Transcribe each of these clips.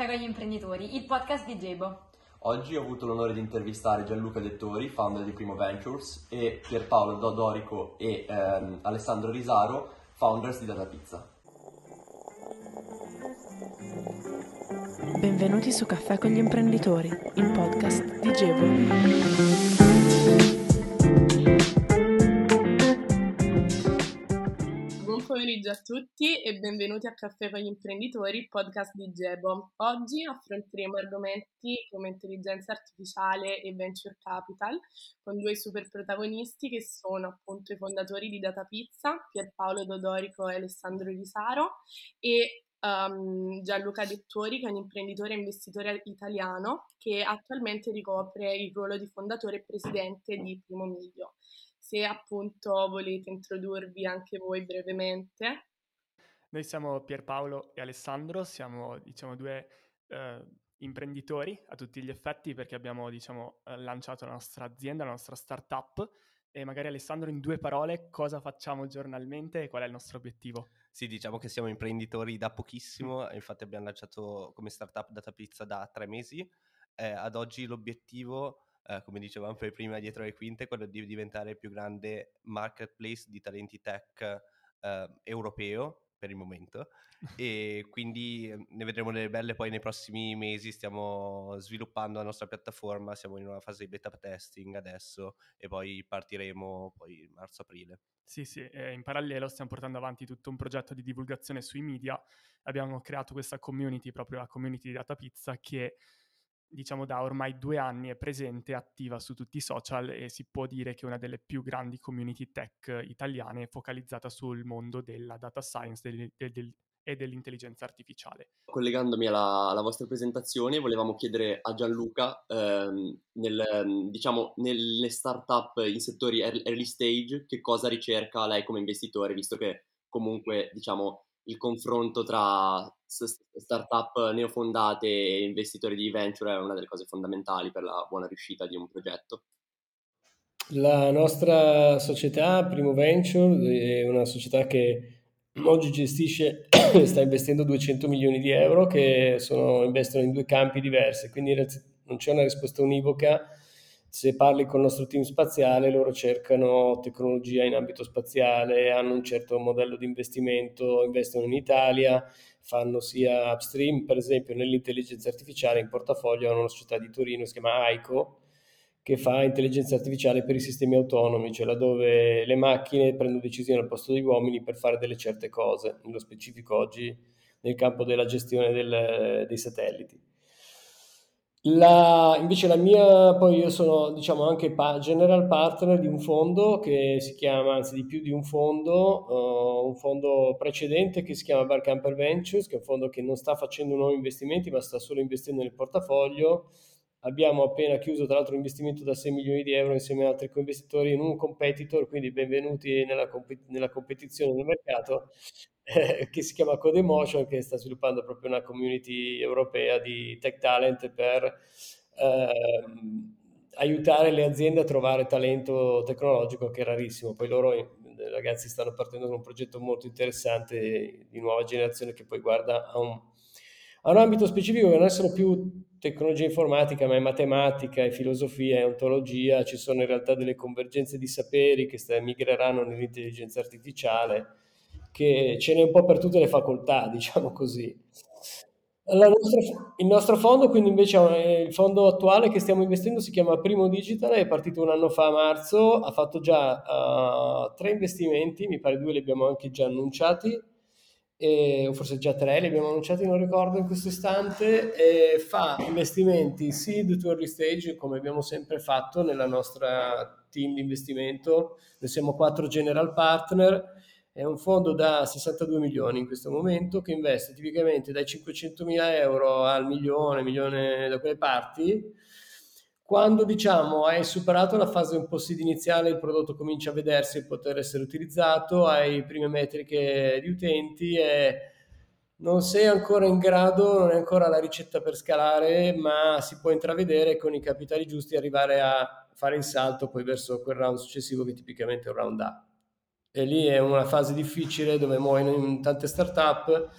Caffè con gli imprenditori, il podcast di Gebo. Oggi ho avuto l'onore di intervistare Gianluca Dettori, founder di Primo Ventures, e Pierpaolo Dodorico e ehm, Alessandro Risaro, founders di Data Pizza. Benvenuti su Caffè con gli imprenditori, il podcast di Gebo. Pomeriggio a tutti e benvenuti a Caffè con gli imprenditori, podcast di Gebo. Oggi affronteremo argomenti come intelligenza artificiale e venture capital con due super protagonisti che sono appunto i fondatori di Data Pizza, Pierpaolo Dodorico e Alessandro Risaro e um, Gianluca Dettori che è un imprenditore e investitore italiano che attualmente ricopre il ruolo di fondatore e presidente di Primo Miglio se appunto volete introdurvi anche voi brevemente. Noi siamo Pierpaolo e Alessandro, siamo diciamo due eh, imprenditori a tutti gli effetti perché abbiamo diciamo eh, lanciato la nostra azienda, la nostra startup e magari Alessandro in due parole cosa facciamo giornalmente e qual è il nostro obiettivo? Sì, diciamo che siamo imprenditori da pochissimo, mm. infatti abbiamo lanciato come startup Data Pizza da tre mesi. Eh, ad oggi l'obiettivo eh, come dicevamo prima, dietro le quinte, quello di diventare il più grande marketplace di talenti tech eh, europeo per il momento. E quindi ehm, ne vedremo delle belle poi nei prossimi mesi. Stiamo sviluppando la nostra piattaforma siamo in una fase di beta testing adesso e poi partiremo poi marzo-aprile sì sì in parallelo stiamo portando avanti tutto un progetto di divulgazione sui media. Abbiamo creato questa community proprio la community di Data Pizza che diciamo da ormai due anni è presente, attiva su tutti i social e si può dire che è una delle più grandi community tech italiane focalizzata sul mondo della data science del, del, del, e dell'intelligenza artificiale. Collegandomi alla, alla, vostra presentazione, volevamo chiedere a Gianluca, ehm, nel, diciamo, nelle startup in settori early stage, che cosa ricerca lei come investitore, visto che comunque, diciamo, il confronto tra startup neofondate e investitori di venture è una delle cose fondamentali per la buona riuscita di un progetto. La nostra società, Primo Venture, è una società che oggi gestisce e sta investendo 200 milioni di euro che sono, investono in due campi diversi, quindi non c'è una risposta univoca se parli con il nostro team spaziale, loro cercano tecnologia in ambito spaziale, hanno un certo modello di investimento, investono in Italia, fanno sia upstream, per esempio nell'intelligenza artificiale in portafoglio hanno una società di Torino si chiama AICO, che fa intelligenza artificiale per i sistemi autonomi, cioè laddove le macchine prendono decisioni al posto degli uomini per fare delle certe cose, nello specifico oggi nel campo della gestione del, dei satelliti. La, invece la mia, poi io sono diciamo anche pa- general partner di un fondo che si chiama, anzi di più di un fondo, uh, un fondo precedente che si chiama Bar Camper Ventures, che è un fondo che non sta facendo nuovi investimenti ma sta solo investendo nel portafoglio. Abbiamo appena chiuso tra l'altro un investimento da 6 milioni di euro insieme ad altri investitori in un competitor, quindi benvenuti nella, comp- nella competizione del mercato che si chiama Codemotion, che sta sviluppando proprio una community europea di tech talent per eh, aiutare le aziende a trovare talento tecnologico che è rarissimo. Poi loro, i ragazzi, stanno partendo con un progetto molto interessante di nuova generazione che poi guarda a un, a un ambito specifico che non solo più tecnologia informatica, ma è matematica, è filosofia, è ontologia, ci sono in realtà delle convergenze di saperi che migreranno nell'intelligenza artificiale che ce n'è un po' per tutte le facoltà, diciamo così. Nostra, il nostro fondo, quindi invece il fondo attuale che stiamo investendo si chiama Primo Digital, è partito un anno fa a marzo, ha fatto già uh, tre investimenti, mi pare due li abbiamo anche già annunciati, e, o forse già tre li abbiamo annunciati, non ricordo in questo istante, e fa investimenti seed to early stage come abbiamo sempre fatto nella nostra team di investimento, noi siamo quattro general partner è un fondo da 62 milioni in questo momento che investe tipicamente dai 500 mila euro al milione, milione da quelle parti. Quando diciamo hai superato la fase un po' seed iniziale, il prodotto comincia a vedersi e poter essere utilizzato, hai prime metriche di utenti e non sei ancora in grado, non è ancora la ricetta per scalare, ma si può intravedere con i capitali giusti arrivare a fare il salto poi verso quel round successivo che tipicamente è un round A e lì è una fase difficile dove muoiono tante startup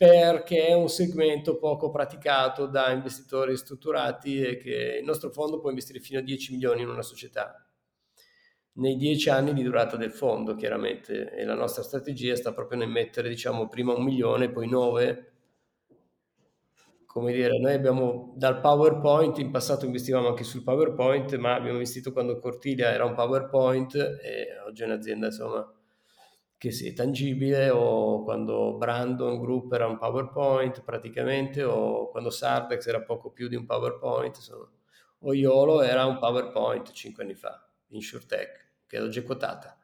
perché è un segmento poco praticato da investitori strutturati e che il nostro fondo può investire fino a 10 milioni in una società. Nei 10 anni di durata del fondo, chiaramente, e la nostra strategia sta proprio nel mettere, diciamo, prima un milione, poi 9 come dire, noi abbiamo dal PowerPoint, in passato investivamo anche sul PowerPoint, ma abbiamo investito quando Cortilia era un PowerPoint e oggi è un'azienda insomma che sia tangibile o quando Brandon Group era un PowerPoint praticamente o quando Sardex era poco più di un PowerPoint, insomma. o Iolo era un PowerPoint cinque anni fa, InsurTech, che è oggi quotata.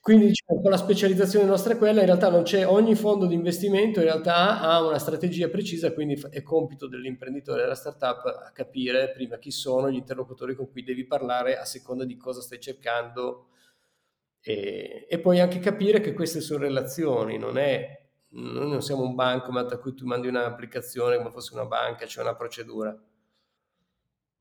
Quindi diciamo, la specializzazione nostra è quella, in realtà non c'è ogni fondo di investimento, in realtà ha una strategia precisa, quindi è compito dell'imprenditore della startup capire prima chi sono gli interlocutori con cui devi parlare a seconda di cosa stai cercando e, e poi anche capire che queste sono relazioni, non è, noi non siamo un bancomat a cui tu mandi un'applicazione come fosse una banca, c'è una procedura.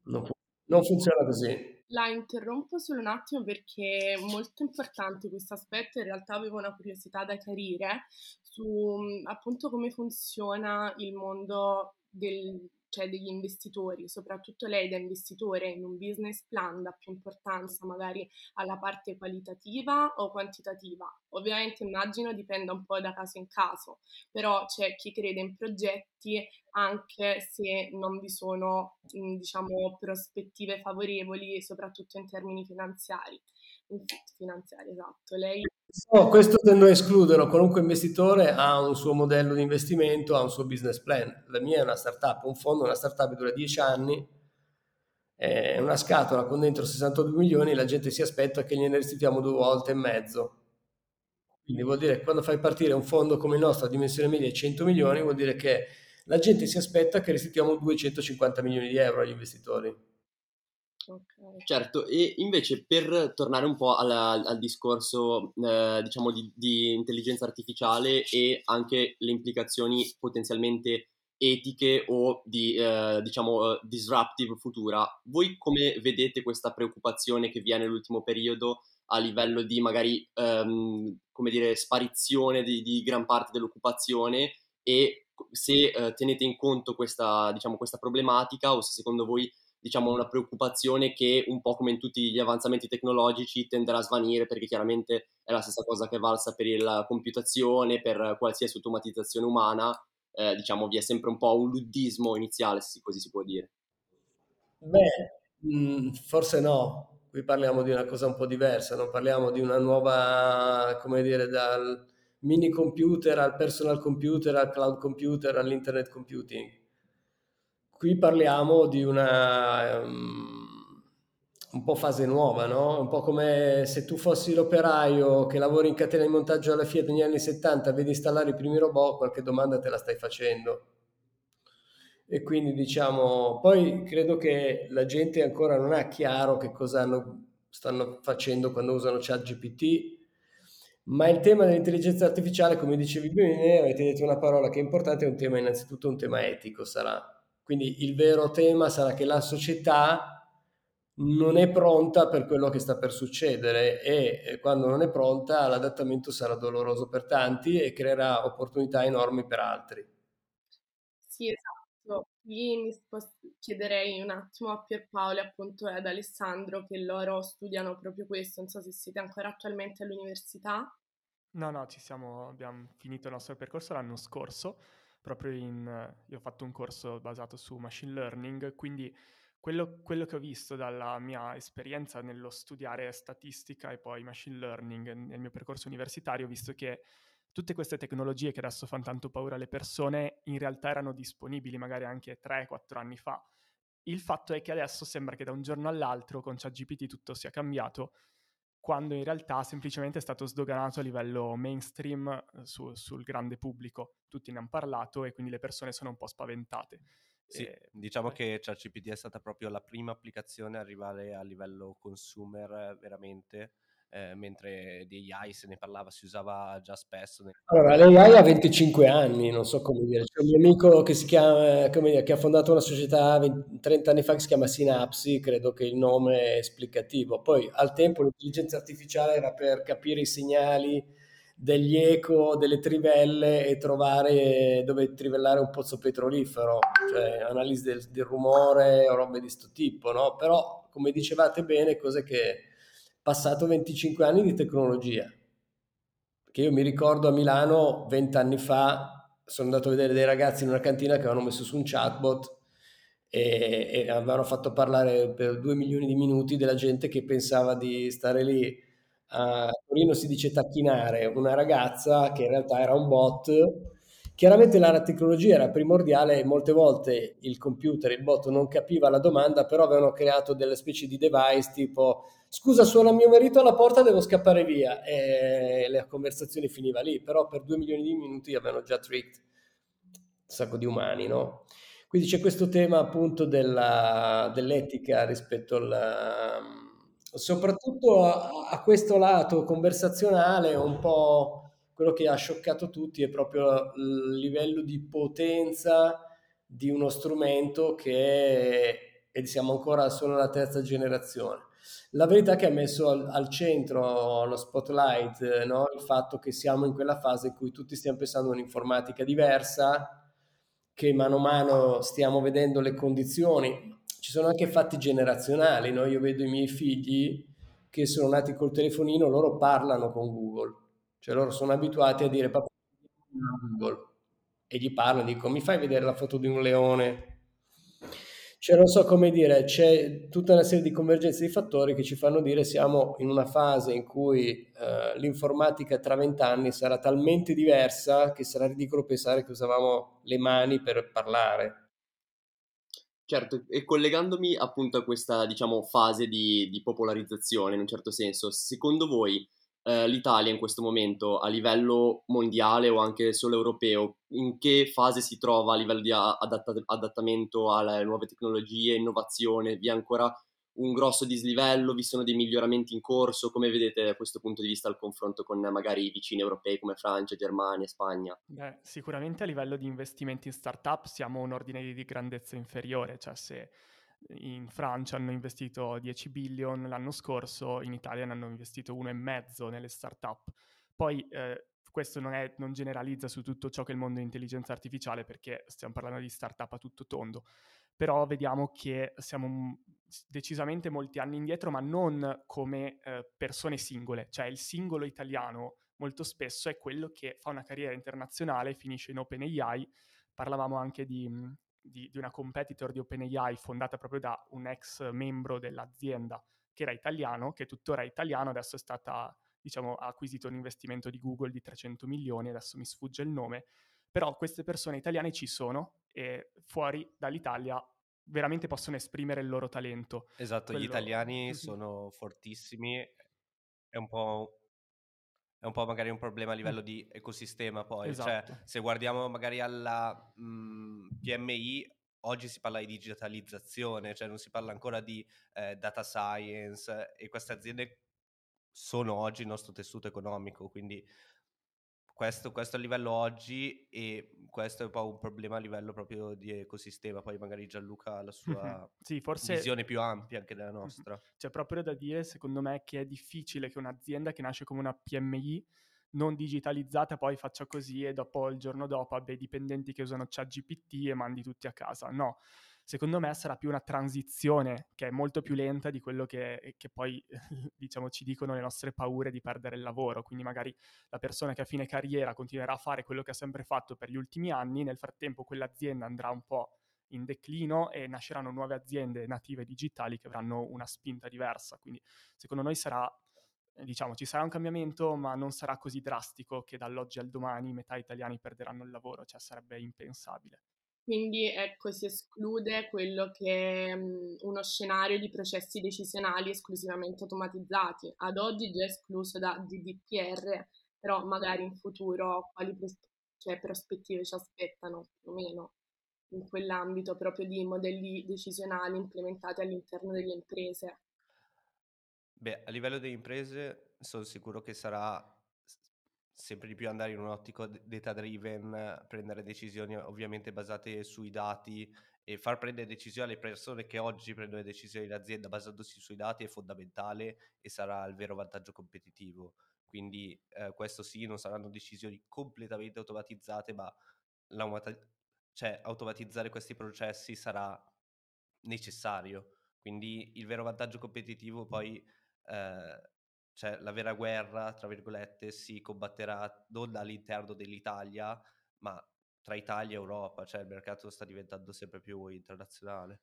Non, non funziona così. La interrompo solo un attimo perché è molto importante questo aspetto, in realtà avevo una curiosità da chiarire su mm, appunto come funziona il mondo del, cioè degli investitori, soprattutto lei da investitore in un business plan dà più importanza magari alla parte qualitativa o quantitativa. Ovviamente immagino dipenda un po' da caso in caso, però c'è chi crede in progetti anche se non vi sono diciamo prospettive favorevoli, soprattutto in termini finanziari. Finanziari, esatto. Lei No, questo tendo a escluderlo. Qualunque investitore ha un suo modello di investimento, ha un suo business plan. La mia è una startup, un fondo, una startup dura 10 anni, è una scatola con dentro 62 milioni, la gente si aspetta che gliene restituiamo due volte e mezzo. Quindi vuol dire che quando fai partire un fondo come il nostro a dimensione media di 100 milioni, vuol dire che la gente si aspetta che restituiamo 250 milioni di euro agli investitori. Okay. Certo, e invece per tornare un po' alla, al discorso eh, diciamo di, di, intelligenza artificiale e anche le implicazioni potenzialmente etiche o di eh, diciamo uh, disruptive futura, voi come vedete questa preoccupazione che viene nell'ultimo periodo a livello di magari um, come dire sparizione di, di, gran parte dell'occupazione e se uh, tenete in conto questa, diciamo, questa problematica o se secondo voi diciamo, una preoccupazione che un po' come in tutti gli avanzamenti tecnologici tenderà a svanire perché chiaramente è la stessa cosa che valsa per la computazione, per qualsiasi automatizzazione umana, eh, diciamo vi è sempre un po' un luddismo iniziale, se così si può dire. Beh, mm, forse no, qui parliamo di una cosa un po' diversa, non parliamo di una nuova, come dire, dal mini computer al personal computer, al cloud computer, all'internet computing Qui parliamo di una um, un po' fase nuova, no? Un po' come se tu fossi l'operaio che lavori in catena di montaggio alla Fiat negli anni 70, vedi installare i primi robot, qualche domanda te la stai facendo. E quindi diciamo, poi credo che la gente ancora non ha chiaro che cosa hanno, stanno facendo quando usano ChatGPT, ma il tema dell'intelligenza artificiale, come dicevi bene, avete detto una parola che è importante, è un tema innanzitutto un tema etico, sarà quindi il vero tema sarà che la società non è pronta per quello che sta per succedere e quando non è pronta l'adattamento sarà doloroso per tanti e creerà opportunità enormi per altri. Sì, esatto. Qui mi chiederei un attimo a Pierpaolo e appunto ad Alessandro che loro studiano proprio questo, non so se siete ancora attualmente all'università. No, no, ci siamo, abbiamo finito il nostro percorso l'anno scorso proprio in... io ho fatto un corso basato su machine learning, quindi quello, quello, che ho visto dalla mia esperienza nello studiare statistica e poi machine learning nel mio percorso universitario, ho visto che tutte queste tecnologie che adesso fanno tanto paura alle persone in realtà erano disponibili magari anche 3-4 anni fa. Il fatto è che adesso sembra che da un giorno all'altro con ChatGPT tutto sia cambiato quando in realtà semplicemente è stato sdoganato a livello mainstream eh, su, sul grande pubblico. Tutti ne hanno parlato e quindi le persone sono un po' spaventate. Sì, e, diciamo beh. che ChatGPT è stata proprio la prima applicazione a arrivare a livello consumer veramente eh, mentre di AI se ne parlava, si usava già spesso. Nel... Allora, l'AI ha 25 anni, non so come dire. C'è un mio amico che, si chiama, dire, che ha fondato una società 20, 30 anni fa che si chiama Synapsi, credo che il nome è esplicativo. Poi al tempo l'intelligenza artificiale era per capire i segnali degli eco, delle trivelle e trovare dove trivellare un pozzo petrolifero, cioè analisi del, del rumore o robe di questo tipo, no? Però, come dicevate bene, cose che passato 25 anni di tecnologia. Che io mi ricordo a Milano 20 anni fa sono andato a vedere dei ragazzi in una cantina che avevano messo su un chatbot e, e avevano fatto parlare per due milioni di minuti della gente che pensava di stare lì a Torino si dice tacchinare una ragazza che in realtà era un bot. Chiaramente la tecnologia era primordiale e molte volte il computer, il bot non capiva la domanda, però avevano creato delle specie di device tipo scusa suona mio marito alla porta, devo scappare via e la conversazione finiva lì, però per due milioni di minuti avevano già tricked un sacco di umani, no? Quindi c'è questo tema appunto della, dell'etica rispetto al soprattutto a, a, questo lato conversazionale, un po' quello che ha scioccato tutti è proprio il livello di potenza di uno strumento che e siamo ancora solo alla terza generazione. La verità è che ha messo al, al centro lo spotlight no? il fatto che siamo in quella fase in cui tutti stiamo pensando a un'informatica diversa, che mano a mano stiamo vedendo le condizioni ci sono anche fatti generazionali, no? io vedo i miei figli che sono nati col telefonino, loro parlano con Google, cioè loro sono abituati a dire papà Google e gli parlano, dico mi fai vedere la foto di un leone? Cioè non so come dire, c'è tutta una serie di convergenze di fattori che ci fanno dire siamo in una fase in cui eh, l'informatica tra vent'anni sarà talmente diversa che sarà ridicolo pensare che usavamo le mani per parlare. Certo, e collegandomi appunto a questa, diciamo, fase di, di popolarizzazione in un certo senso, secondo voi eh, l'Italia in questo momento a livello mondiale o anche solo europeo, in che fase si trova a livello di adatt- adattamento alle nuove tecnologie, innovazione? Vi è ancora un grosso dislivello, vi sono dei miglioramenti in corso, come vedete da questo punto di vista il confronto con magari i vicini europei come Francia, Germania, Spagna? Beh, sicuramente a livello di investimenti in startup siamo un ordine di grandezza inferiore, cioè se in Francia hanno investito 10 billion l'anno scorso, in Italia ne hanno investito 1,5 nelle startup. Poi eh, questo non, è, non, generalizza su tutto ciò che è il mondo dell'intelligenza artificiale perché stiamo parlando di startup a tutto tondo, però vediamo che siamo decisamente molti anni indietro, ma non come eh, persone singole, cioè il singolo italiano molto spesso è quello che fa una carriera internazionale, finisce in OpenAI, parlavamo anche di, di, di una competitor di OpenAI fondata proprio da un ex membro dell'azienda che era italiano, che tuttora è italiano, adesso è stata, diciamo, ha acquisito un investimento di Google di 300 milioni, adesso mi sfugge il nome, però queste persone italiane ci sono e fuori dall'Italia veramente possono esprimere il loro talento. Esatto, Quello... gli italiani sono fortissimi, è un po' è un po' magari un problema a livello di ecosistema poi, cioè, esatto. cioè se guardiamo magari alla mh, mhmm, PMI oggi si parla di digitalizzazione, cioè non si parla ancora di eh, data science e queste aziende sono oggi il nostro tessuto economico, quindi questo, questo, a livello oggi e questo è un po' un problema a livello proprio di ecosistema, poi magari Gianluca ha la sua sì, forse... visione più ampia anche della nostra. C'è proprio da dire, secondo me, che è difficile che un'azienda che nasce come una PMI non digitalizzata poi faccia così e dopo il giorno dopo abbia i dipendenti che usano ChatGPT e mandi tutti a casa. No, secondo me sarà più una transizione che è molto più lenta di quello che, che poi diciamo, ci dicono le nostre paure di perdere il lavoro. Quindi magari la persona che a fine carriera continuerà a fare quello che ha sempre fatto per gli ultimi anni, nel frattempo quell'azienda andrà un po' in declino e nasceranno nuove aziende native digitali che avranno una spinta diversa. Quindi secondo noi sarà diciamo, ci sarà un cambiamento, ma non sarà così drastico che dall'oggi al domani metà italiani perderanno il lavoro, cioè sarebbe impensabile. Quindi ecco, si esclude quello che è um, uno scenario di processi decisionali esclusivamente automatizzati. Ad oggi già escluso da GDPR, però magari in futuro quali pros- cioè, prospettive ci aspettano più o meno in quell'ambito proprio di modelli decisionali implementati all'interno delle imprese. Beh, a livello delle imprese sono sicuro che sarà sempre di più andare in un'ottica data driven, prendere decisioni ovviamente basate sui dati e far prendere decisioni alle persone che oggi prendono le decisioni in azienda basandosi sui dati è fondamentale e sarà il vero vantaggio competitivo. quindi eh, questo sì, non saranno decisioni completamente automatizzate, ma cioè, automatizzare questi processi sarà necessario. Quindi il vero vantaggio competitivo poi, eh, cioè la vera guerra, tra virgolette, si combatterà non all'interno dell'Italia, ma tra Italia e Europa, cioè il mercato sta diventando sempre più internazionale.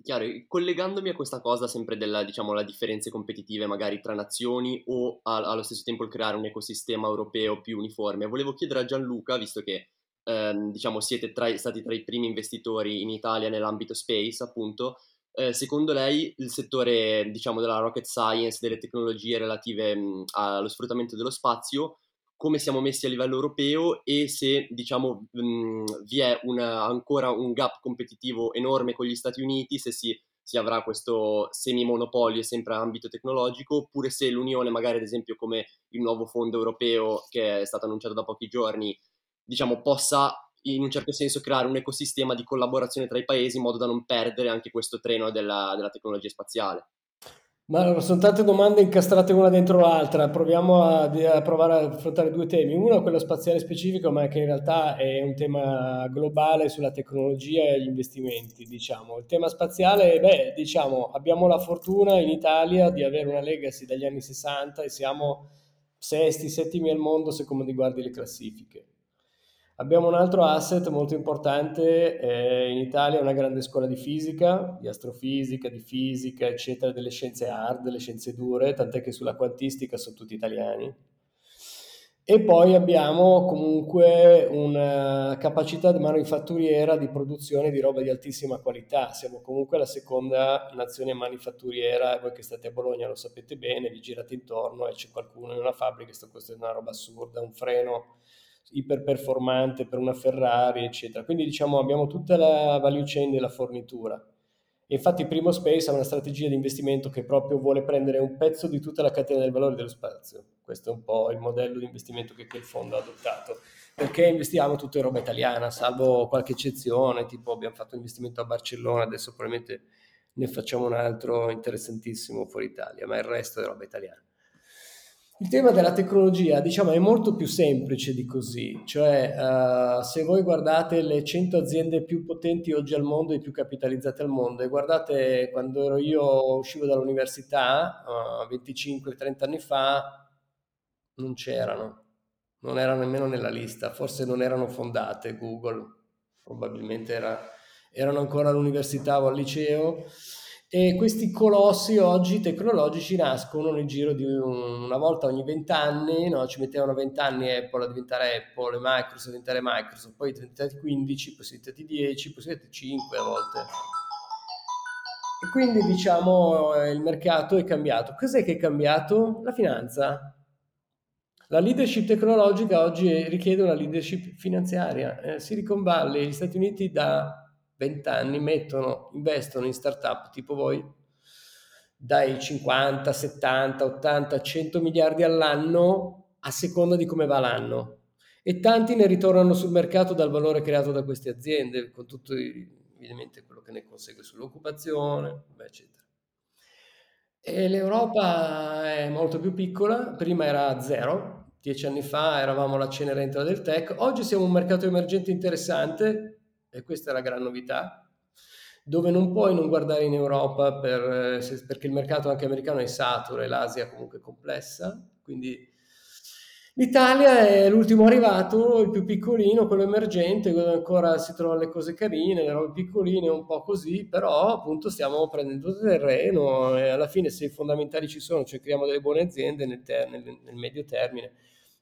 Chiaro, collegandomi a questa cosa sempre della, diciamo, la differenze competitive magari tra nazioni o a, allo stesso tempo il creare un ecosistema europeo più uniforme, volevo chiedere a Gianluca, visto che ehm, diciamo, siete tra, stati tra i primi investitori in Italia nell'ambito space, appunto, eh, secondo lei il settore diciamo, della rocket science, delle tecnologie relative mh, allo sfruttamento dello spazio, come siamo messi a livello europeo e se diciamo mh, vi è una, ancora un gap competitivo enorme con gli Stati Uniti, se si, si avrà questo semi-monopolio sempre ambito tecnologico, oppure se l'Unione, magari ad esempio come il nuovo fondo europeo che è stato annunciato da pochi giorni, diciamo possa in un certo senso creare un ecosistema di collaborazione tra i paesi in modo da non perdere anche questo treno della, della tecnologia spaziale. Ma allora, sono tante domande incastrate una dentro l'altra, proviamo a, a, provare a affrontare due temi. Uno è quello spaziale specifico, ma che in realtà è un tema globale sulla tecnologia e gli investimenti, diciamo. Il tema spaziale, beh, diciamo, abbiamo la fortuna in Italia di avere una legacy dagli anni 60 e siamo sesti, settimi al mondo secondo riguardi le classifiche. Abbiamo un altro asset molto importante eh, in Italia, una grande scuola di fisica, di astrofisica, di fisica, eccetera, delle scienze hard, delle scienze dure, tant'è che sulla quantistica sono tutti italiani. E poi abbiamo comunque una capacità manifatturiera di produzione di roba di altissima qualità. Siamo comunque la seconda nazione manifatturiera, voi che state a Bologna lo sapete bene, vi girate intorno e c'è qualcuno in una fabbrica che sta costruendo una roba assurda, un freno iperperformante per una Ferrari, eccetera. Quindi diciamo abbiamo tutta la value chain della fornitura. Infatti Primo Space ha una strategia di investimento che proprio vuole prendere un pezzo di tutta la catena del valore dello spazio. Questo è un po' il modello di investimento che quel fondo ha adottato. Perché investiamo tutto in roba italiana, salvo qualche eccezione, tipo abbiamo fatto un investimento a Barcellona, adesso probabilmente ne facciamo un altro interessantissimo fuori Italia, ma il resto è roba italiana. Il tema della tecnologia, diciamo, è molto più semplice di così, cioè uh, se voi guardate le 100 aziende più potenti oggi al mondo e più capitalizzate al mondo e guardate quando ero io uscivo dall'università, uh, 25-30 anni fa, non c'erano, non erano nemmeno nella lista, forse non erano fondate Google, probabilmente era, erano ancora all'università o al liceo e questi colossi oggi tecnologici nascono nel giro di un, una volta ogni vent'anni, no? ci mettevano vent'anni Apple a diventare Apple, Microsoft a diventare Microsoft, poi diventati 15, poi sono diventati 10, poi sono diventati 5 a volte. E quindi diciamo il mercato è cambiato. Cos'è che è cambiato? La finanza. La leadership tecnologica oggi richiede una leadership finanziaria. Eh, Silicon Valley, gli Stati Uniti da 20 anni mettono, investono in startup tipo voi dai 50, 70, 80, 100 miliardi all'anno a seconda di come va l'anno. E tanti ne ritornano sul mercato dal valore creato da queste aziende con tutto evidentemente quello che ne consegue sull'occupazione eccetera. E l'Europa è molto più piccola prima era zero dieci anni fa eravamo la cenerentola del tech oggi siamo un mercato emergente interessante e questa è la gran novità, dove non puoi non guardare in Europa per, se, perché il mercato anche americano è saturo e l'Asia comunque è complessa, quindi l'Italia è l'ultimo arrivato, il più piccolino, quello emergente, dove ancora si trovano le cose carine, le robe piccoline, un po' così, però appunto stiamo prendendo terreno e alla fine se i fondamentali ci sono, cioè creiamo delle buone aziende nel, ter- nel, nel medio termine,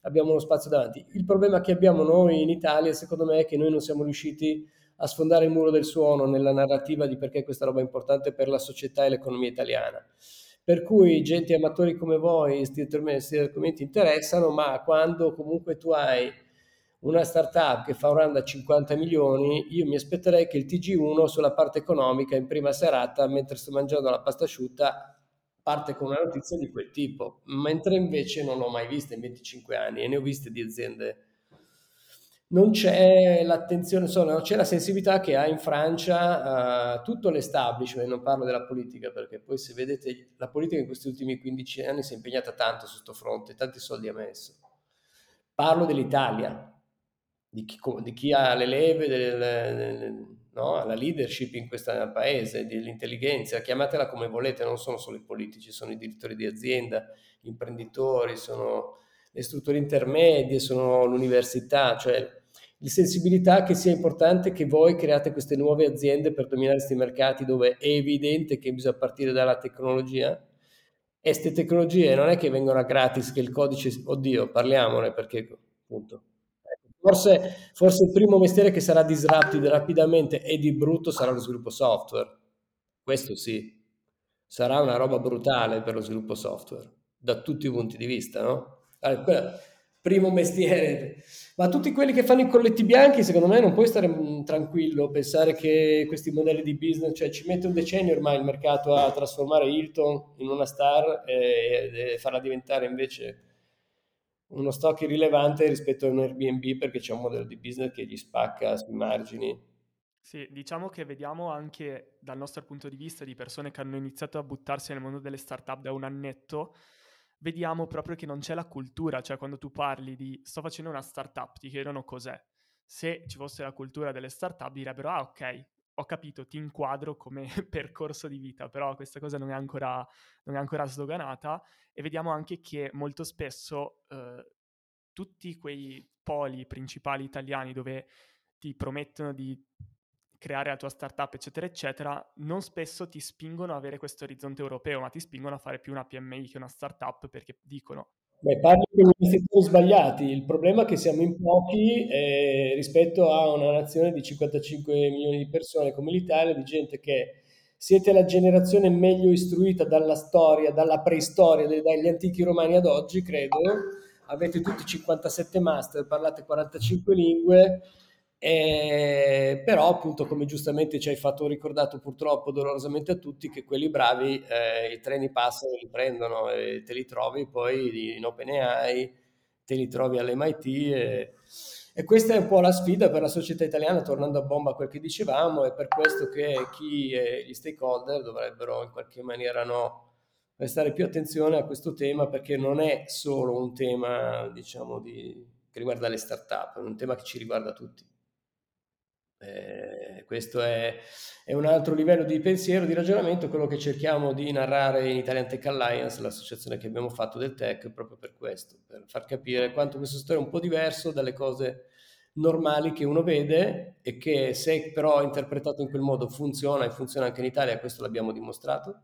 abbiamo uno spazio davanti. Il problema che abbiamo noi in Italia, secondo me, è che noi non siamo riusciti a sfondare il muro del suono nella narrativa di perché questa roba è importante per la società e l'economia italiana. Per cui gente amatori come voi, questi argomenti interessano, ma quando comunque tu hai una startup che fa un run da 50 milioni, io mi aspetterei che il TG1 sulla parte economica in prima serata, mentre sto mangiando la pasta asciutta, parte con una notizia di quel tipo, mentre invece non l'ho mai vista in 25 anni e ne ho viste di aziende non c'è l'attenzione, insomma, non c'è la sensibilità che ha in Francia uh, tutto l'establishment, non parlo della politica, perché poi se vedete la politica in questi ultimi 15 anni si è impegnata tanto su questo fronte, tanti soldi ha messo. Parlo dell'Italia, di chi, di chi ha le leve, del, del, no? la leadership in questo paese, dell'intelligenza, chiamatela come volete, non sono solo i politici, sono i direttori di azienda, gli imprenditori, sono le strutture intermedie, sono l'università, cioè di sensibilità che sia importante che voi create queste nuove aziende per dominare questi mercati dove è evidente che bisogna partire dalla tecnologia e queste tecnologie non è che vengono a gratis, che il codice, oddio, parliamone perché appunto. Forse, forse il primo mestiere che sarà disrupted rapidamente e di brutto sarà lo sviluppo software. Questo sì, sarà una roba brutale per lo sviluppo software, da tutti i punti di vista, no? Allora, primo mestiere. Ma tutti quelli che fanno i colletti bianchi, secondo me, non puoi stare mm, tranquillo, pensare che questi modelli di business, cioè ci mette un decennio ormai il mercato a trasformare Hilton in una star e, e farla diventare invece uno stock irrilevante rispetto a un Airbnb perché c'è un modello di business che gli spacca sui margini. Sì, diciamo che vediamo anche dal nostro punto di vista di persone che hanno iniziato a buttarsi nel mondo delle startup da un annetto, vediamo proprio che non c'è la cultura, cioè quando tu parli di sto facendo una startup, ti chiedono cos'è. Se ci fosse la cultura delle startup direbbero ah ok, ho capito, ti inquadro come percorso di vita, però questa cosa non è ancora, non è ancora sdoganata e vediamo anche che molto spesso eh, tutti quei poli principali italiani dove ti promettono di creare la tua startup, eccetera, eccetera, non spesso ti spingono ad avere questo orizzonte europeo, ma ti spingono a fare più una PMI che una startup perché dicono Beh, parli con gli investitori sbagliati. Il problema è che siamo in pochi eh, rispetto a una nazione di 55 milioni di persone come l'Italia, di gente che siete la generazione meglio istruita dalla storia, dalla preistoria, dagli antichi romani ad oggi, credo. Avete tutti 57 master, parlate 45 lingue eh, però appunto come giustamente ci hai fatto ricordato purtroppo dolorosamente a tutti che quelli bravi eh, i treni passano li prendono e te li trovi poi in OpenAI, te li trovi all'MIT e, e questa è un po' la sfida per la società italiana, tornando a bomba a quel che dicevamo, è per questo che chi e gli stakeholder dovrebbero in qualche maniera no, prestare più attenzione a questo tema perché non è solo un tema diciamo di, che riguarda le start-up, è un tema che ci riguarda tutti. Eh, questo è, è, un altro livello di pensiero, di ragionamento, quello che cerchiamo di narrare in Italian Tech Alliance, l'associazione che abbiamo fatto del tech, proprio per questo, per far capire quanto questo settore è un po' diverso dalle cose normali che uno vede e che se però interpretato in quel modo funziona e funziona anche in Italia, questo l'abbiamo dimostrato.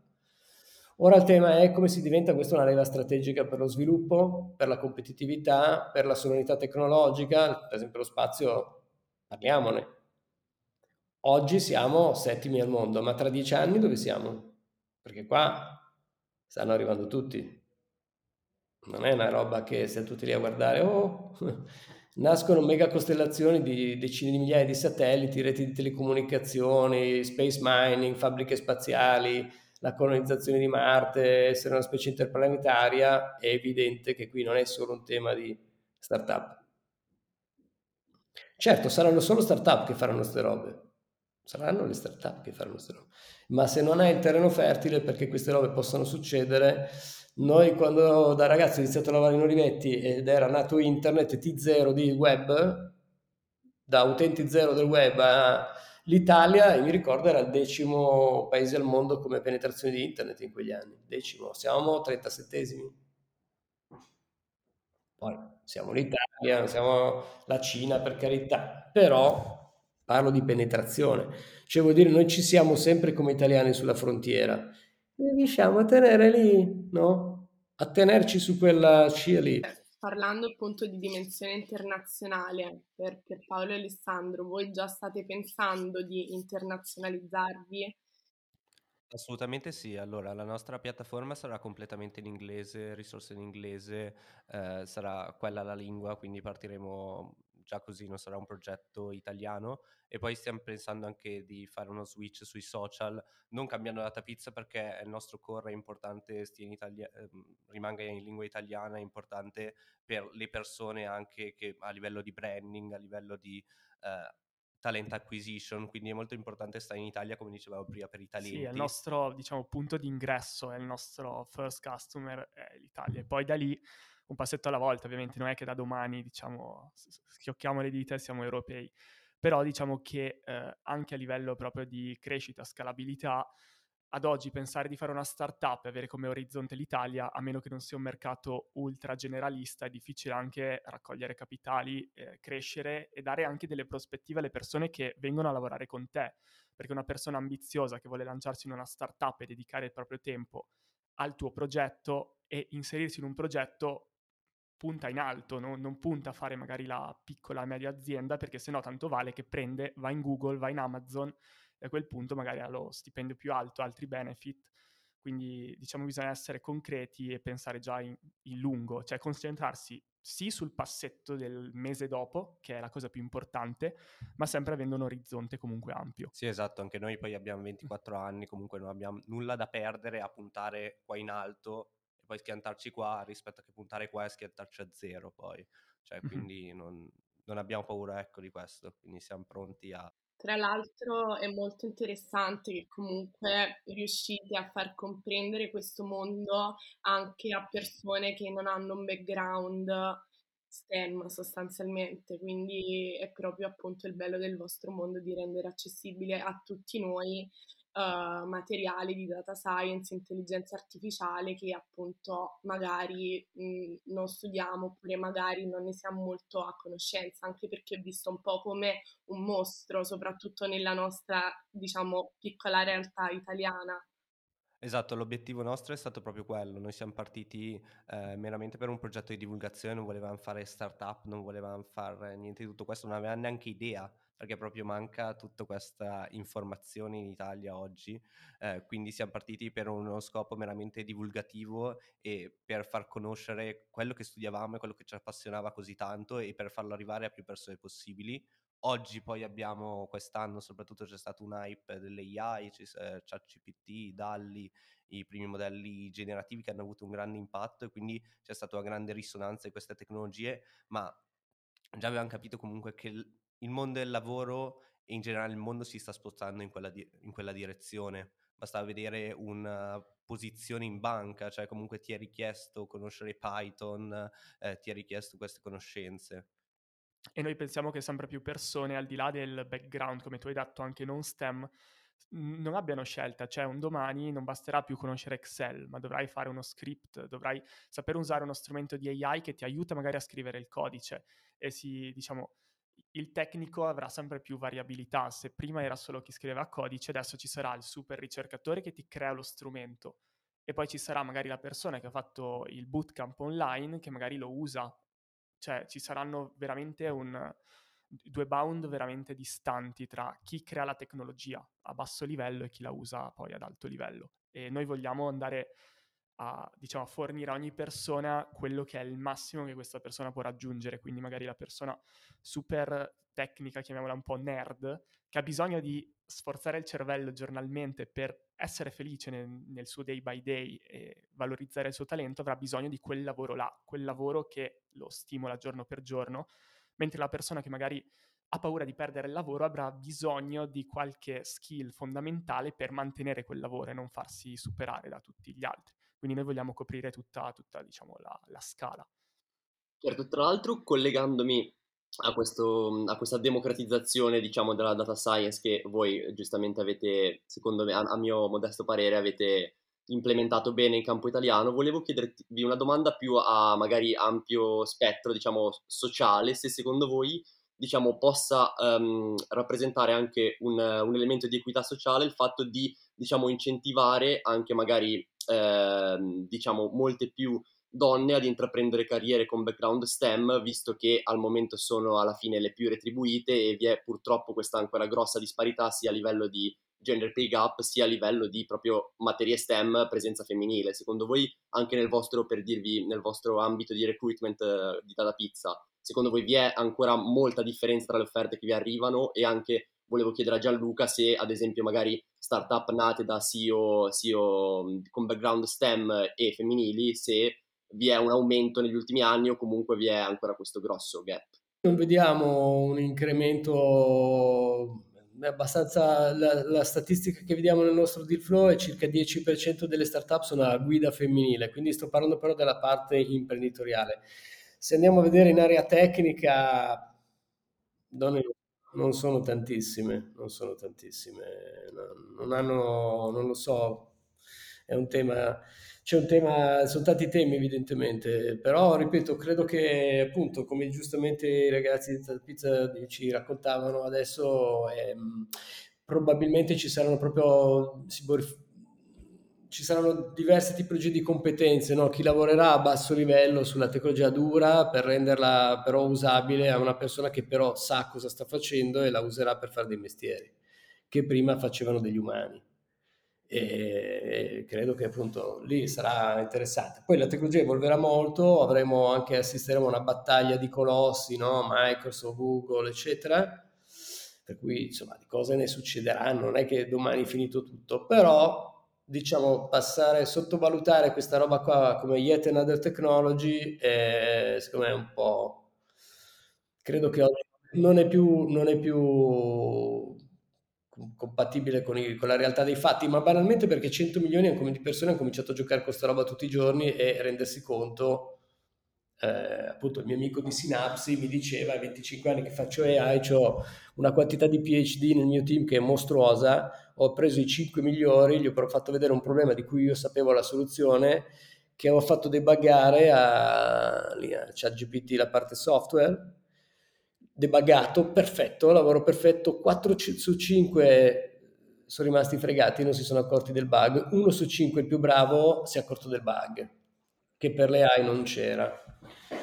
Ora il tema è come si diventa questa una leva strategica per lo sviluppo, per la competitività, per la sovranità tecnologica, per esempio lo spazio, parliamone Oggi siamo settimi al mondo, ma tra dieci anni dove siamo? Perché qua stanno arrivando tutti. Non è una roba che stiamo tutti lì a guardare, oh, nascono mega costellazioni di decine di migliaia di satelliti, reti di telecomunicazioni, space mining, fabbriche spaziali, la colonizzazione di Marte, essere una specie interplanetaria, è evidente che qui non è solo un tema di startup. Certo, saranno solo startup che faranno queste robe, saranno le start-up che faranno queste robe. Ma se non hai il terreno fertile perché queste robe possano succedere, noi quando da ragazzi ho iniziato a lavorare in Olivetti ed era nato internet T0 di web, da utenti zero del web all'Italia, mi ricordo era il decimo paese al mondo come penetrazione di internet in quegli anni, decimo, siamo 37esimi. Poi siamo l'Italia, siamo la Cina per carità, però parlo di penetrazione, cioè vuol dire noi ci siamo sempre come italiani sulla frontiera e riusciamo a tenere lì, no? A tenerci su quella scia lì. Parlando appunto di dimensione internazionale per, per Paolo e Alessandro, voi già state pensando di internazionalizzarvi? Assolutamente sì, allora la nostra piattaforma sarà completamente in inglese, risorse in inglese, eh, sarà quella la lingua, quindi partiremo già così non sarà un progetto italiano e poi stiamo pensando anche di fare uno switch sui social, non cambiando data pizza perché il nostro core è importante, stia in Italia, eh, rimanga in lingua italiana, è importante per le persone anche che a livello di branding, a livello di eh, talent acquisition, quindi è molto importante stare in Italia, come dicevamo prima, per i talenti. Sì, è il nostro, diciamo, punto di ingresso, è il nostro first customer, è l'Italia. E poi da lì un passetto alla volta, ovviamente non è che da domani, diciamo, schiocchiamo le dita e siamo europei, però diciamo che eh, anche a livello proprio di crescita, scalabilità, ad oggi pensare di fare una startup e avere come orizzonte l'Italia, a meno che non sia un mercato ultra generalista, è difficile anche raccogliere capitali, eh, crescere e dare anche delle prospettive alle persone che vengono a lavorare con te. Perché una persona ambiziosa che vuole lanciarsi in una startup e dedicare il proprio tempo al tuo progetto e inserirsi in un progetto punta in alto, no? non punta a fare magari la piccola media azienda perché sennò tanto vale che prende, va in Google, va in Amazon e a quel punto magari ha lo stipendio più alto, altri benefit. Quindi diciamo bisogna essere concreti e pensare già in, in lungo, cioè concentrarsi sì sul passetto del mese dopo, che è la cosa più importante, ma sempre avendo un orizzonte comunque ampio. Sì, esatto, anche noi poi abbiamo 24 anni, comunque non abbiamo nulla da perdere a puntare qua in alto e poi schiantarci qua rispetto a che puntare qua e schiantarci a zero poi. Cioè, quindi non, non abbiamo paura ecco di questo, quindi siamo pronti a tra l'altro è molto interessante che comunque riuscite a far comprendere questo mondo anche a persone che non hanno un background STEM sostanzialmente, quindi è proprio appunto il bello del vostro mondo di rendere accessibile a tutti noi uh, materiali di data science, intelligenza artificiale che appunto magari mh, non studiamo oppure magari non ne siamo molto a conoscenza, anche perché è visto un po' come un mostro, soprattutto nella nostra, diciamo, piccola realtà italiana. Esatto, l'obiettivo nostro è stato proprio quello. Noi siamo partiti eh, meramente per un progetto di divulgazione, non volevamo fare startup, non volevamo fare niente di tutto questo, non avevamo neanche idea perché proprio manca tutta questa informazione in Italia oggi, eh, quindi siamo partiti per uno scopo meramente divulgativo e per far conoscere quello che studiavamo e quello che ci appassionava così tanto e per farlo arrivare a più persone possibili. Oggi poi abbiamo quest'anno soprattutto c'è stato un hype dell'AI, eh, ChatGPT, DALI, i primi modelli generativi che hanno avuto un grande impatto e quindi c'è stata una grande risonanza di queste tecnologie, ma già avevamo capito comunque che il mondo del lavoro e in generale il mondo si sta spostando in quella, di- in quella direzione. Basta vedere una posizione in banca, cioè comunque ti è richiesto conoscere Python, eh, ti è richiesto queste conoscenze. E noi pensiamo che sempre più persone, al di là del background, come tu hai detto, anche non STEM, non abbiano scelta, cioè un domani non basterà più conoscere Excel, ma dovrai fare uno script, dovrai sapere usare uno strumento di AI che ti aiuta magari a scrivere il codice e si, diciamo, il tecnico avrà sempre più variabilità. Se prima era solo chi scriveva codice, adesso ci sarà il super ricercatore che ti crea lo strumento e poi ci sarà magari la persona che ha fatto il bootcamp online che magari lo usa. Cioè ci saranno veramente un, due bound veramente distanti tra chi crea la tecnologia a basso livello e chi la usa poi ad alto livello. E noi vogliamo andare a, diciamo, a fornire a ogni persona quello che è il massimo che questa persona può raggiungere, quindi magari la persona super tecnica, chiamiamola un po' nerd, che ha bisogno di sforzare il cervello giornalmente per essere felice nel, nel, suo day by day e valorizzare il suo talento, avrà bisogno di quel lavoro là, quel lavoro che lo stimola giorno per giorno, mentre la persona che magari ha paura di perdere il lavoro avrà bisogno di qualche skill fondamentale per mantenere quel lavoro e non farsi superare da tutti gli altri. Quindi noi vogliamo coprire tutta, tutta diciamo, la, la scala. Certo, tra l'altro collegandomi a, questo, a, questa democratizzazione, diciamo, della data science che voi giustamente avete, secondo me, a, a, mio modesto parere, avete implementato bene in campo italiano, volevo chiedervi una domanda più a magari ampio spettro, diciamo, sociale, se secondo voi, diciamo, possa um, rappresentare anche un, un elemento di equità sociale il fatto di, diciamo, incentivare anche magari eh, diciamo, molte più donne ad intraprendere carriere con background STEM, visto che al momento sono alla fine le più retribuite e vi è purtroppo questa ancora grossa disparità sia a livello di gender pay gap sia a livello di proprio materie STEM presenza femminile. Secondo voi anche nel vostro, per dirvi, nel vostro ambito di recruitment eh, di Data Pizza secondo voi vi è ancora molta differenza tra le offerte che vi arrivano e anche volevo chiedere a Gianluca se ad esempio magari startup nate da CEO, CEO con background STEM e femminili, se vi è un aumento negli ultimi anni o comunque vi è ancora questo grosso gap. Non vediamo un incremento abbastanza la, la, statistica che vediamo nel nostro deal flow è circa 10% delle startup sono a guida femminile, quindi sto parlando però della parte imprenditoriale. Se andiamo a vedere in area tecnica, non, non sono tantissime, non sono tantissime, non hanno, non lo so, è un tema c'è un tema, sono tanti temi evidentemente, però ripeto, credo che appunto come giustamente i ragazzi di Pizza ci raccontavano adesso, ehm, probabilmente ci saranno proprio, ci saranno diverse tipologie di competenze, no? chi lavorerà a basso livello sulla tecnologia dura per renderla però usabile a una persona che però sa cosa sta facendo e la userà per fare dei mestieri che prima facevano degli umani e credo che appunto lì sarà interessante. Poi la tecnologia evolverà molto, avremo anche, assisteremo a una battaglia di colossi, no? Microsoft, Google, eccetera, per cui insomma di cose ne succederanno, non è che domani è finito tutto, però diciamo passare, sottovalutare questa roba qua come yet another technology, è, secondo me è un po'... credo che oggi non è più, non è più compatibile con, i, con, la realtà dei fatti, ma banalmente perché 100 milioni di persone hanno cominciato a giocare con questa roba tutti i giorni e rendersi conto, eh, appunto il mio amico di Synapsi mi diceva a 25 anni che faccio AI, ho una quantità di PhD nel mio team che è mostruosa, ho preso i 5 migliori, gli ho fatto vedere un problema di cui io sapevo la soluzione, che ho fatto debuggare a, a ChatGPT la parte software. Debuggato, perfetto, lavoro perfetto, 4 su 5 sono rimasti fregati, non si sono accorti del bug, 1 su 5 il più bravo si è accorto del bug, che per le AI non c'era.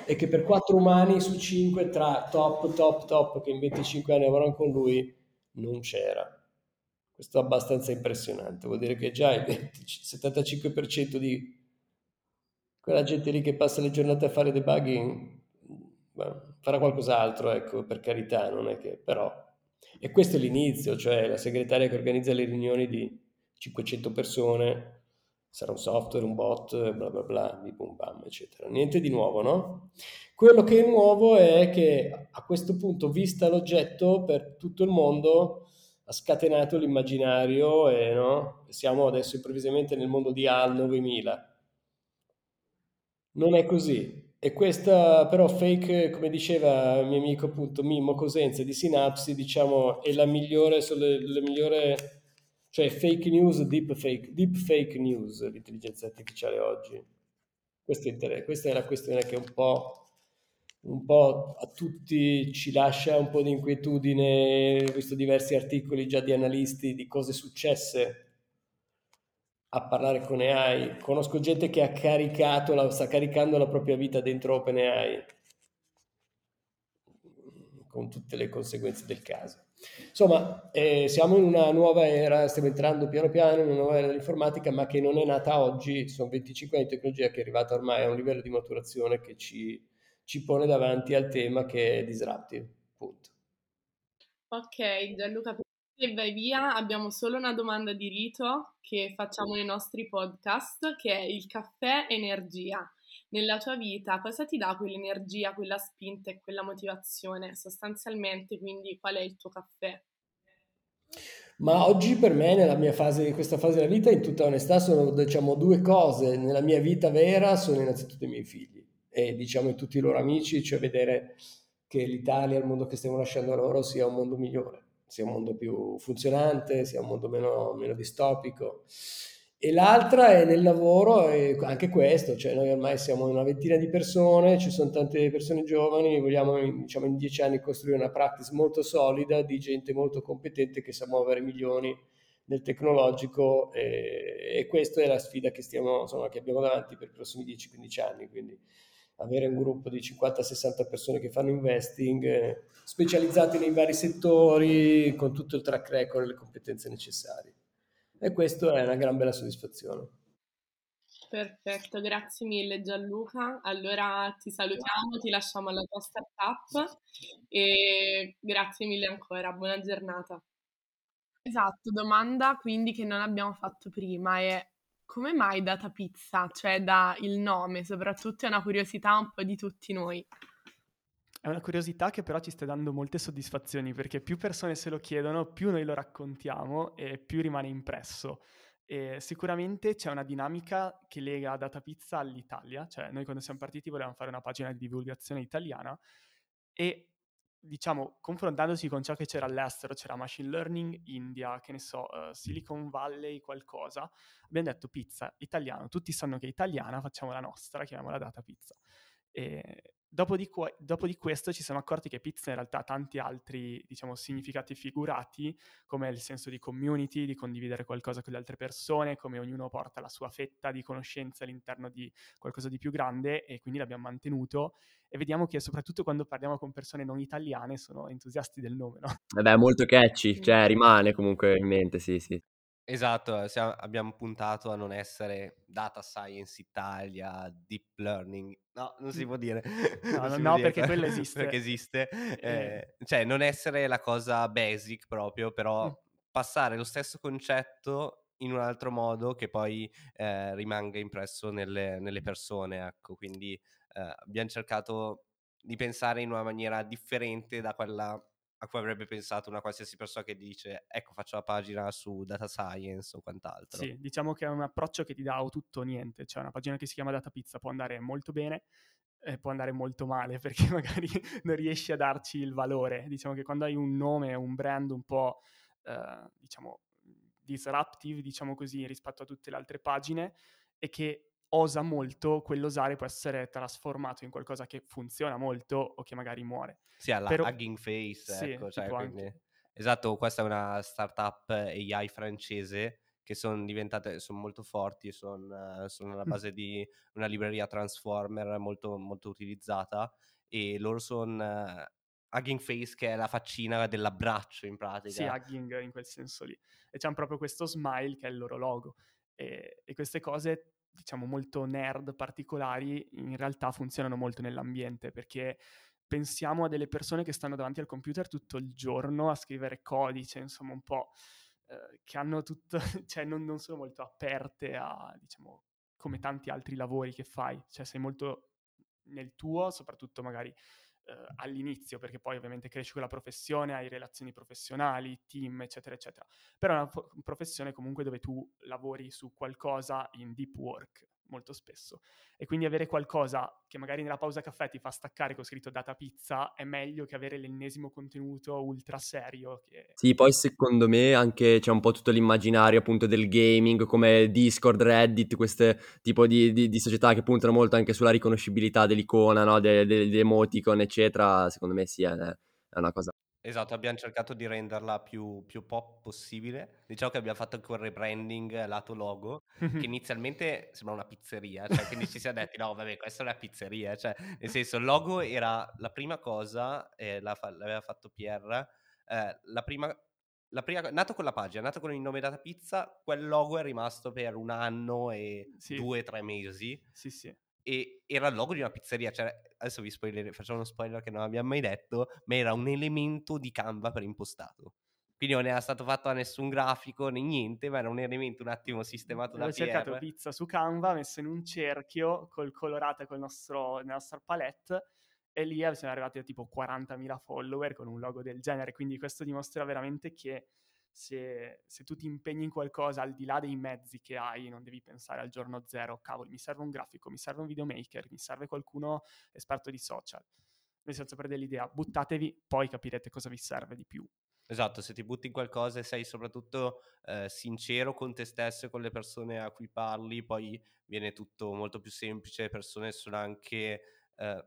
E che per 4 umani su 5 tra top, top, top che in 25 anni lavorano con lui non c'era. Questo è abbastanza impressionante, vuol dire che già il 20, 75% di quella gente lì che passa le giornate a fare debugging farà qualcos'altro, ecco, per carità, non è che però... E questo è l'inizio, cioè la segretaria che organizza le riunioni di 500 persone, sarà un software, un bot, bla bla bla, di boom bam, eccetera. Niente di nuovo, no? Quello che è nuovo è che a questo punto, vista l'oggetto, per tutto il mondo ha scatenato l'immaginario e no? siamo adesso improvvisamente nel mondo di AL 9000. Non è così, e questa però fake, come diceva il mio amico appunto Mimmo Cosenza di Synapsi, diciamo, è la migliore, le migliore, cioè fake news, deep fake, deep fake news, l'intelligenza artificiale oggi. Questa è, questa è la questione che un po', un po' a tutti ci lascia un po' di inquietudine, ho visto diversi articoli già di analisti di cose successe a parlare con AI. Conosco gente che ha caricato, sta caricando la propria vita dentro OpenAI, con tutte le conseguenze del caso. Insomma, eh, siamo in una nuova era, stiamo entrando piano piano in una nuova era dell'informatica, ma che non è nata oggi, sono 25 anni di tecnologia che è arrivata ormai a un livello di maturazione che ci, ci pone davanti al tema che è disruptive. Punto. Ok, Gianluca, e vai via, abbiamo solo una domanda di rito che facciamo nei nostri podcast, che è il caffè energia. Nella tua vita cosa ti dà quell'energia, quella spinta e quella motivazione? Sostanzialmente, quindi, qual è il tuo caffè? Ma oggi per me, nella mia fase, in questa fase della vita, in tutta onestà, sono diciamo, due cose. Nella mia vita vera sono innanzitutto i miei figli e diciamo tutti i loro amici, cioè vedere che l'Italia, il mondo che stiamo lasciando loro, sia un mondo migliore sia un mondo più funzionante, sia un mondo meno, meno distopico. E l'altra è nel lavoro, e anche questo, cioè noi ormai siamo una ventina di persone, ci sono tante persone giovani, vogliamo diciamo, in dieci anni costruire una practice molto solida di gente molto competente che sa muovere milioni nel tecnologico e, e questa è la sfida che, stiamo, insomma, che abbiamo davanti per i prossimi 10-15 anni. Quindi avere un gruppo di 50-60 persone che fanno investing, eh, specializzati nei vari settori, con tutto il track record e le competenze necessarie. E questo è una gran bella soddisfazione. Perfetto, grazie mille Gianluca. Allora ti salutiamo, ti lasciamo alla tua startup e grazie mille ancora, buona giornata. Esatto, domanda quindi che non abbiamo fatto prima è come mai Data Pizza? Cioè da il nome, soprattutto è una curiosità un po' di tutti noi. È una curiosità che però ci sta dando molte soddisfazioni perché più persone se lo chiedono, più noi lo raccontiamo e più rimane impresso. E sicuramente c'è una dinamica che lega Data Pizza all'Italia, cioè noi quando siamo partiti volevamo fare una pagina di divulgazione italiana e diciamo, confrontandosi con ciò che c'era all'estero, c'era machine learning, India, che ne so, uh, Silicon Valley, qualcosa, abbiamo detto pizza, italiano, tutti sanno che è italiana, facciamo la nostra, chiamiamola data pizza. E dopo, di que- dopo di questo ci siamo accorti che pizza in realtà ha tanti altri, diciamo, significati figurati, come il senso di community, di condividere qualcosa con le altre persone, come ognuno porta la sua fetta di conoscenze all'interno di qualcosa di più grande e quindi l'abbiamo mantenuto e vediamo che soprattutto quando parliamo con persone non italiane sono entusiasti del nome, no? Eh beh, è molto catchy, cioè rimane comunque in mente, sì, sì. Esatto, siamo, abbiamo puntato a non essere data science Italia, deep learning, no, non si può dire. No, no, no perché quello esiste. Perché esiste, eh, cioè non essere la cosa basic proprio, però mm. passare lo stesso concetto in un altro modo che poi eh, rimanga impresso nelle, nelle persone, ecco, quindi eh, abbiamo cercato di pensare in una maniera differente da quella a cui avrebbe pensato una qualsiasi persona che dice ecco faccio la pagina su data science o quant'altro. Sì, diciamo che è un approccio che ti dà o tutto o niente, cioè una pagina che si chiama Data Pizza può andare molto bene e può andare molto male perché magari non riesci a darci il valore. Diciamo che quando hai un nome, un brand un po' eh, diciamo disruptive, diciamo così, rispetto a tutte le altre pagine e che osa molto, quell'osare può essere trasformato in qualcosa che funziona molto o che magari muore. Sì, alla Però... Hugging Face, sì, ecco, cioè, quindi... Esatto, questa è una startup AI francese che sono diventate, sono molto forti, sono, sono alla base di una libreria Transformer molto, molto utilizzata e loro sono uh, Hugging Face che è la faccina dell'abbraccio in pratica. Sì, Hugging in quel senso lì. E c'hanno proprio questo smile che è il loro logo. E, e queste cose diciamo molto nerd particolari in realtà funzionano molto nell'ambiente perché pensiamo a delle persone che stanno davanti al computer tutto il giorno a scrivere codice, insomma un po' eh, che hanno tutto, cioè non, non, sono molto aperte a, diciamo, come tanti altri lavori che fai, cioè sei molto nel tuo, soprattutto magari eh, all'inizio, perché poi ovviamente cresci con la professione, hai relazioni professionali, team, eccetera, eccetera. Però è una po- professione comunque dove tu lavori su qualcosa in deep work molto spesso. E quindi avere qualcosa che magari nella pausa caffè ti fa staccare con scritto data pizza è meglio che avere l'ennesimo contenuto ultra serio. Che... Sì, poi secondo me anche c'è un po' tutto l'immaginario appunto del gaming, come Discord, Reddit, queste tipo di, di, di società che puntano molto anche sulla riconoscibilità dell'icona, no? degli de, de emoticon, eccetera. Secondo me sì, è, è una cosa Esatto, abbiamo cercato di renderla più, più pop possibile. Diciamo che abbiamo fatto anche un rebranding lato logo, che inizialmente sembra una pizzeria, cioè quindi ci siamo detti no vabbè questa è una pizzeria, cioè nel senso il logo era la prima cosa, eh, l'aveva fatto Pierre, eh, la prima la prima, nato con la pagina, nato con il nome data pizza, quel logo è rimasto per un anno e sì. due o tre mesi. Sì, sì e era il logo di una pizzeria, cioè adesso vi spoiler, facciamo uno spoiler che non abbiamo mai detto, ma era un elemento di Canva per impostato. Quindi non era stato fatto a nessun grafico né niente, ma era un elemento un attimo sistemato da Ho cercato pizza su Canva, messo in un cerchio, col colorato col nostro, nella nostra palette, e lì siamo arrivati a tipo 40.000 follower con un logo del genere, quindi questo dimostra veramente che se, se, tu ti impegni in qualcosa al di là dei mezzi che hai, non devi pensare al giorno zero, cavolo, mi serve un grafico, mi serve un videomaker, mi serve qualcuno esperto di social. Nel senso, per dell'idea, buttatevi, poi capirete cosa vi serve di più. Esatto, se ti butti in qualcosa e sei soprattutto eh, sincero con te stesso e con le persone a cui parli, poi viene tutto molto più semplice, le persone sono anche eh,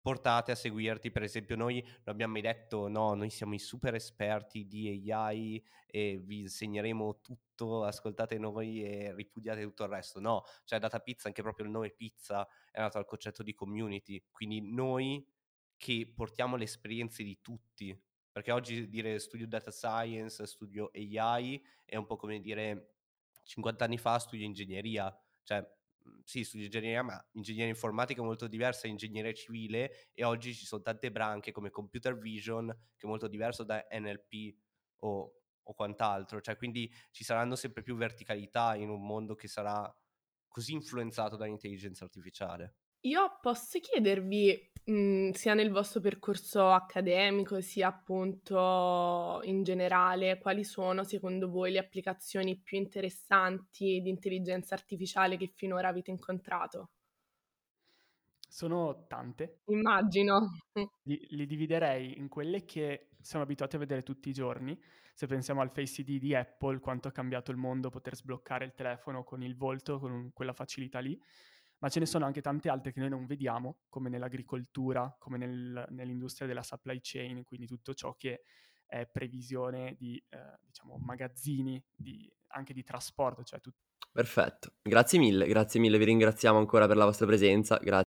portate a seguirti. Per esempio, noi non abbiamo mai detto no, noi siamo i super esperti di AI e vi insegneremo tutto, ascoltate noi e ripudiate tutto il resto. No, cioè Data Pizza, anche proprio il nome pizza è nato dal concetto di community. Quindi noi che portiamo le esperienze di tutti, perché oggi dire studio data science, studio AI è un po' come dire 50 anni fa studio ingegneria, cioè sì, studio ingegneria, ma ingegneria informatica è molto diversa da ingegneria civile e oggi ci sono tante branche come computer vision che è molto diverso da NLP o, o quant'altro, cioè quindi ci saranno sempre più verticalità in un mondo che sarà così influenzato dall'intelligenza artificiale. Io posso chiedervi, mh, sia nel vostro percorso accademico, sia appunto in generale, quali sono secondo voi le applicazioni più interessanti di intelligenza artificiale che finora avete incontrato? Sono tante. Immagino. Li, li dividerei in quelle che siamo abituati a vedere tutti i giorni. Se pensiamo al Face ID di Apple, quanto ha cambiato il mondo poter sbloccare il telefono con il volto, con quella facilità lì ma ce ne sono anche tante altre che noi non vediamo, come nell'agricoltura, come nel, nell'industria della supply chain, quindi tutto ciò che è previsione di eh, diciamo, magazzini, di, anche di trasporto. Cioè tut- Perfetto, grazie mille, grazie mille, vi ringraziamo ancora per la vostra presenza, grazie.